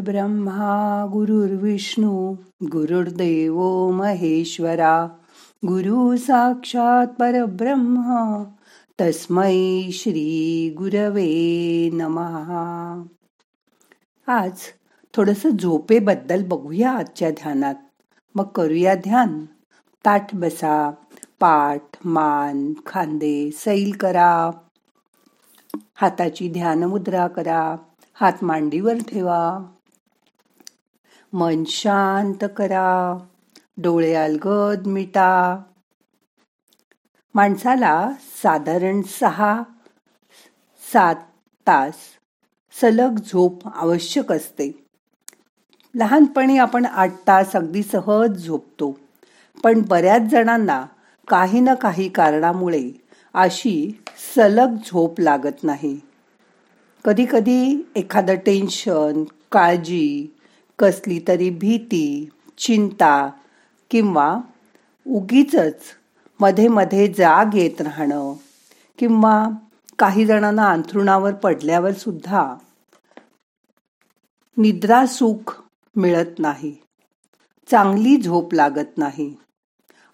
ब्रह्मा गुरुर्विष्णू गुरुर्देव महेश्वरा गुरु साक्षात परब्रह्मा तस्मै श्री गुरवे नमहा आज थोडस झोपेबद्दल बघूया आजच्या ध्यानात. मग करूया ध्यान. ताठ बसा पाठ मान खांदे सैल करा. हाताची ध्यान मुद्रा करा. हात मांडीवर ठेवा. मन शांत करा. डोळे अलगद मिटा. माणसाला साधारण सहा सात तास सलग झोप आवश्यक असते. लहानपणी आपण आठ तास अगदी सहज झोपतो. पण बऱ्याच जणांना काही ना काही कारणामुळे अशी सलग झोप लागत नाही. कधीकधी एखादं टेन्शन काळजी कसली तरी भीती चिंता किंवा उगीच मध्ये मध्ये जाग येत राहणं किंवा काही जणांना अंथरुणावर पडल्यावर सुद्धा निद्रा सुख मिळत नाही. चांगली झोप लागत नाही.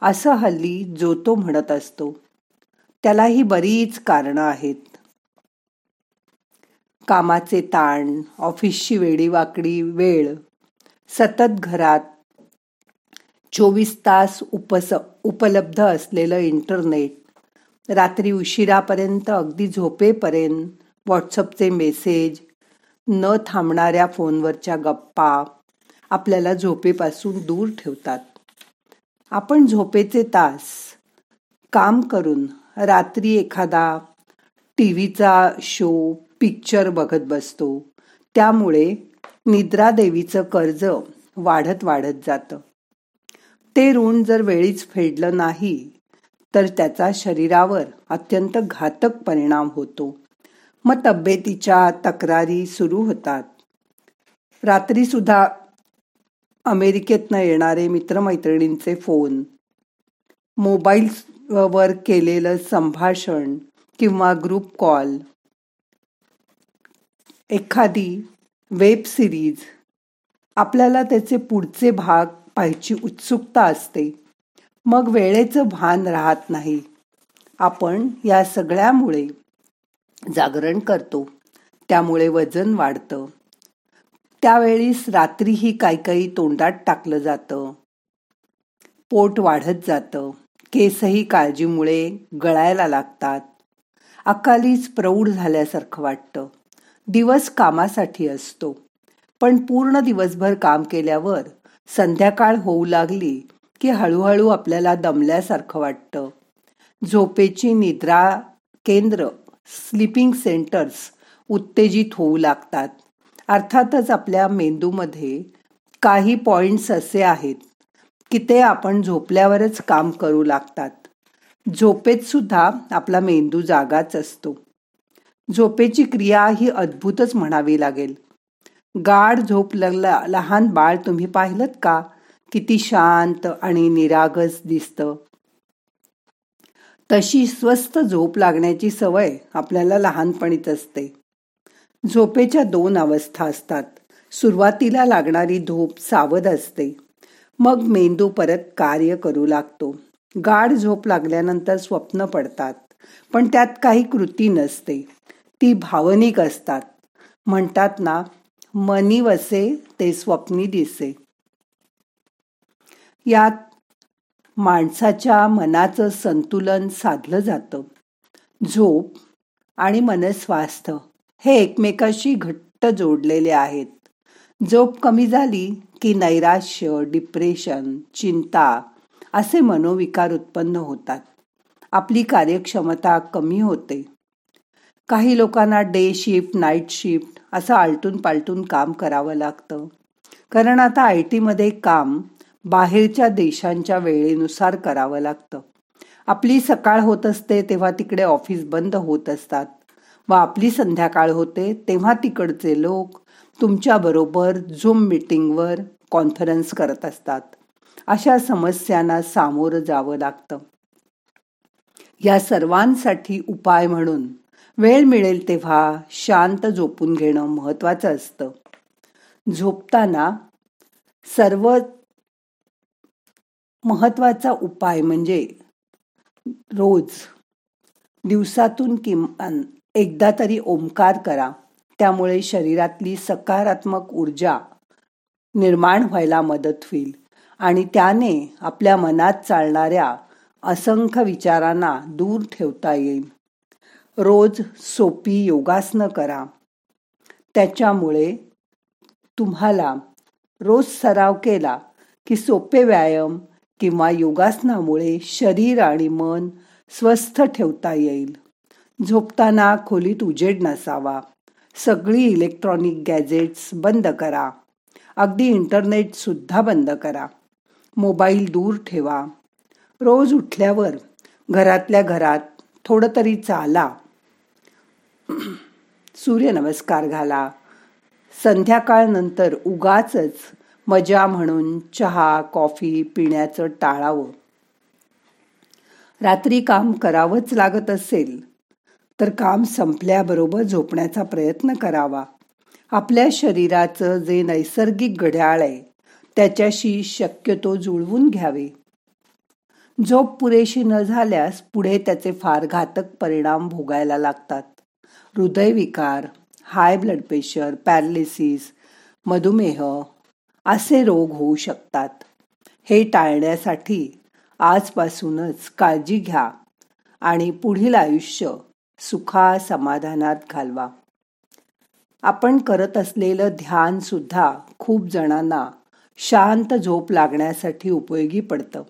असं हल्ली जो तो म्हणत असतो. त्यालाही बरीच कारणं आहेत. कामाचे ताण ऑफिसची वेडीवाकडी वेळ सतत घरात चोवीस तास उपस उपलब्ध असलेलं इंटरनेट रात्री उशिरापर्यंत अगदी झोपेपर्यंत व्हॉट्सअपचे मेसेज न थांबणाऱ्या फोनवरच्या गप्पा आपल्याला झोपेपासून दूर ठेवतात. आपण झोपेचे तास काम करून रात्री एखादा टी व्हीचा शो पिक्चर बघत बसतो. त्यामुळे निद्रा देवीचं कर्ज वाढत वाढत जातं. ते ऋण जर वेळीच फेडलं नाही तर त्याचा शरीरावर अत्यंत घातक परिणाम होतो. मग तब्येतीच्या तक्रारी सुरू होतात. रात्रीसुद्धा अमेरिकेतनं येणारे मित्रमैत्रिणींचे फोन मोबाईल्सवर केलेलं संभाषण किंवा ग्रुप कॉल एखादी वेब सिरीज आपल्याला त्याचे पुढचे भाग पाहायची उत्सुकता असते. मग वेळेचं भान राहत नाही. आपण या सगळ्यामुळे जागरण करतो. त्यामुळे वजन वाढतं. त्यावेळीस रात्रीही काही काही तोंडात टाकलं जातं. पोट वाढत जातं. केसही काळजीमुळे गळायला लागतात. अकालीच प्रौढ झाल्यासारखं वाटतं. दिवस कामासाठी असतो. पण पूर्ण दिवसभर काम केल्यावर संध्याकाळ होऊ लागली की हळूहळू आपल्याला दमल्यासारखं वाटतं. झोपेची निद्रा केंद्र स्लीपिंग सेंटर्स उत्तेजित होऊ लागतात. अर्थातच आपल्या मेंदूमध्ये काही पॉइंट्स असे आहेत की ते आपण झोपल्यावरच काम करू लागतात. झोपेत सुद्धा आपला मेंदू जागाच असतो. झोपेची क्रिया ही अद्भुतच म्हणावी लागेल. गाढ झोप लहान बाळ तुम्ही पाहिलं का? किती शांत आणि निरागस दिसत. तशी स्वस्त झोप लागण्याची सवय आपल्याला लहानपणीच असते. झोपेच्या दोन अवस्था असतात. सुरुवातीला लागणारी झोप सावध असते. मग मेंदू परत कार्य करू लागतो. गाढ झोप लागल्यानंतर स्वप्न पडतात. पण त्यात काही कृती नसते. ती भावनिक असतात. म्हणतात ना मनी वसे ते स्वप्नी दिसे. यात माणसाच्या मनाचं संतुलन साधलं जातं. झोप आणि मनस्वास्थ्य हे एकमेकाशी घट्ट जोडलेले आहेत. झोप कमी झाली की नैराश्य डिप्रेशन चिंता असे मनोविकार उत्पन्न होतात. आपली कार्यक्षमता कमी होते. काही लोकांना डे शिफ्ट नाईट शिफ्ट असं आलटून पालटून काम करावं लागतं. कारण आता आय टीमध्ये काम बाहेरच्या देशांच्या वेळेनुसार करावं लागतं. आपली सकाळ होत असते तेव्हा तिकडे ऑफिस बंद होत असतात. व आपली संध्याकाळ होते तेव्हा तिकडचे लोक तुमच्याबरोबर झूम मीटिंगवर कॉन्फरन्स करत असतात. अशा समस्यांना सामोरं जावं लागतं. या सर्वांसाठी उपाय म्हणून वेळ मिळेल तेव्हा शांत झोपून घेणं महत्वाचं असतं. झोपताना सर्व महत्त्वाचा उपाय म्हणजे रोज दिवसातून किमान एकदा तरी ओंकार करा. त्यामुळे शरीरातली सकारात्मक ऊर्जा निर्माण व्हायला मदत होईल आणि त्याने आपल्या मनात चालणाऱ्या असंख्य विचारांना दूर ठेवता येईल. रोज सोपी योगासनं करा. त्याच्यामुळे तुम्हाला रोज सराव केला की सोपे व्यायाम किंवा योगासनामुळे शरीर आणि मन स्वस्थ ठेवता येईल. झोपताना खोलीत उजेड नसावा. सगळी इलेक्ट्रॉनिक गॅजेट्स बंद करा. अगदी इंटरनेटसुद्धा बंद करा. मोबाईल दूर ठेवा. रोज उठल्यावर घरातल्या घरात थोडं तरी चाला. सूर्यनमस्कार घाला. संध्याकाळ नंतर उगाच मजा म्हणून चहा कॉफी पिण्याचं टाळावं. रात्री काम करावंच लागत असेल तर काम संपल्याबरोबर झोपण्याचा प्रयत्न करावा. आपल्या शरीराचं जे नैसर्गिक घड्याळ आहे त्याच्याशी शक्यतो जुळवून घ्यावे. झोप पुरेशी न झाल्यास पुढे त्याचे फार घातक परिणाम भोगायला लागतात. हृदयविकार हाय ब्लड प्रेशर पॅरालिसिस मधुमेह असे रोग होऊ शकतात. हे टाळण्यासाठी आजपासूनच काळजी घ्या आणि पुढील आयुष्य सुखा समाधानात घालवा. आपण करत असलेलं ध्यान सुद्धा खूप जणांना शांत झोप लागण्यासाठी उपयोगी पडतं.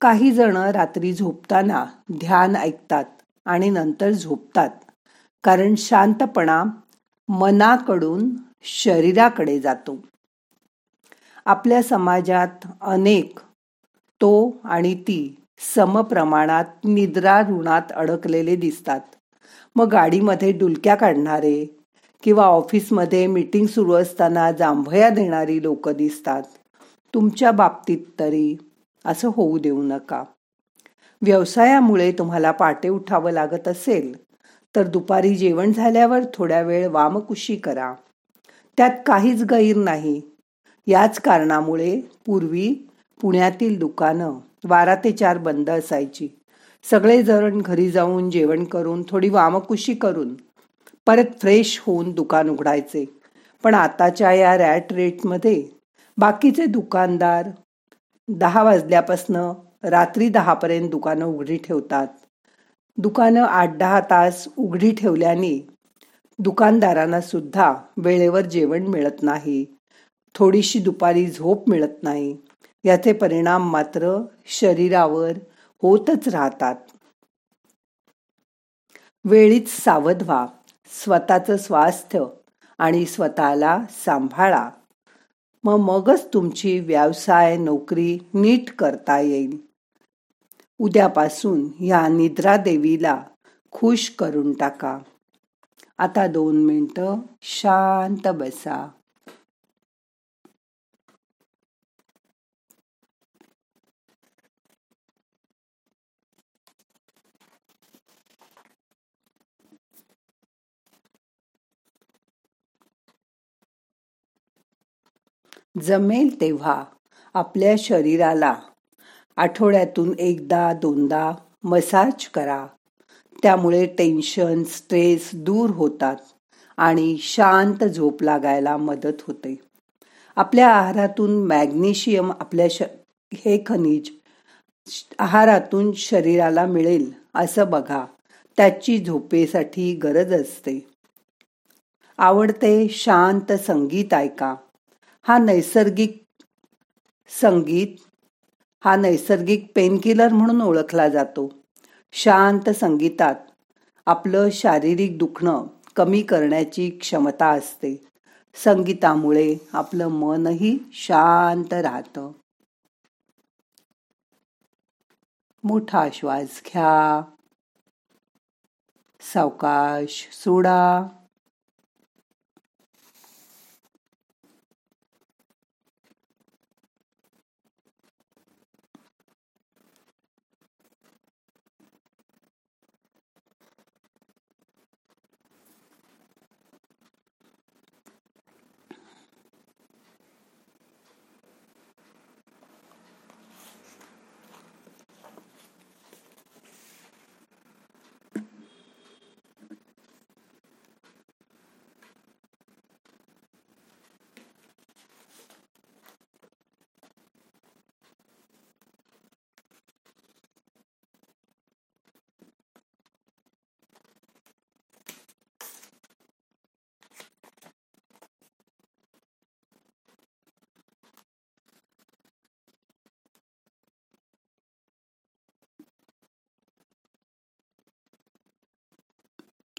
काही जण रात्री झोपताना ध्यान ऐकतात आणि नंतर झोपतात. कारण शांतपणा मनाकडून शरीराकडे जातो. आपल्या समाजात अनेक तो आणि ती समप्रमाणात निद्रा ऋणात अडकलेले दिसतात. मग गाडीमध्ये डुलक्या काढणारे किंवा ऑफिसमध्ये मीटिंग सुरू असताना जांभया देणारी लोक दिसतात. तुमच्या बाबतीत तरी असं होऊ देऊ नका. व्यवसायामुळे तुम्हाला पाटे उठावं लागत असेल तर दुपारी जेवण झाल्यावर थोड्या वेळ वामकुशी करा. त्यात काहीच गैर नाही. याच कारणामुळे पूर्वी पुण्यातील दुकानं बारा ते चार बंद असायची. सगळे जण घरी जाऊन जेवण करून थोडी वामकुशी करून परत फ्रेश होऊन दुकान उघडायचे. पण आताच्या या रॅट रेटमध्ये बाकीचे दुकानदार दहा वाजल्यापासनं रात्री दहापर्यंत दुकानं उघडी ठेवतात. दुकानं आठ दहा तास उघडी ठेवल्याने दुकानदारांना सुद्धा वेळेवर जेवण मिळत नाही. थोडीशी दुपारी झोप मिळत नाही. याचे परिणाम मात्र शरीरावर होतच राहतात. वेळीच सावध व्हा. स्वतःचं स्वास्थ्य आणि स्वतःला सांभाळा. मग मगच तुमची व्यवसाय नोकरी नीट करता येईल. उद्यापासून या निद्रा देवीला खुश करून टाका. आता दोन मिनटं शांत बसा. जमेल तेव्हा आपल्या शरीराला आठवड्यातून एकदा दोनदा मसाज करा. त्यामुळे टेन्शन स्ट्रेस दूर होतात आणि शांत झोप लागायला मदत होते. आपल्या आहारातून मॅग्नेशियम आपल्या श हे खनिज आहारातून शरीराला मिळेल असं बघा. त्याची झोपेसाठी गरज असते. आवडते शांत संगीत ऐका. हा नैसर्गिक संगीत हा नैसर्गिक पेनकिलर म्हणून ओळखला जातो. शांत संगीतात आपलं शारीरिक दुखणं कमी करण्याची क्षमता असते. संगीतामुळे आपलं मनही शांत राहतं. मोठा श्वास घ्या. सावकाश सोडा.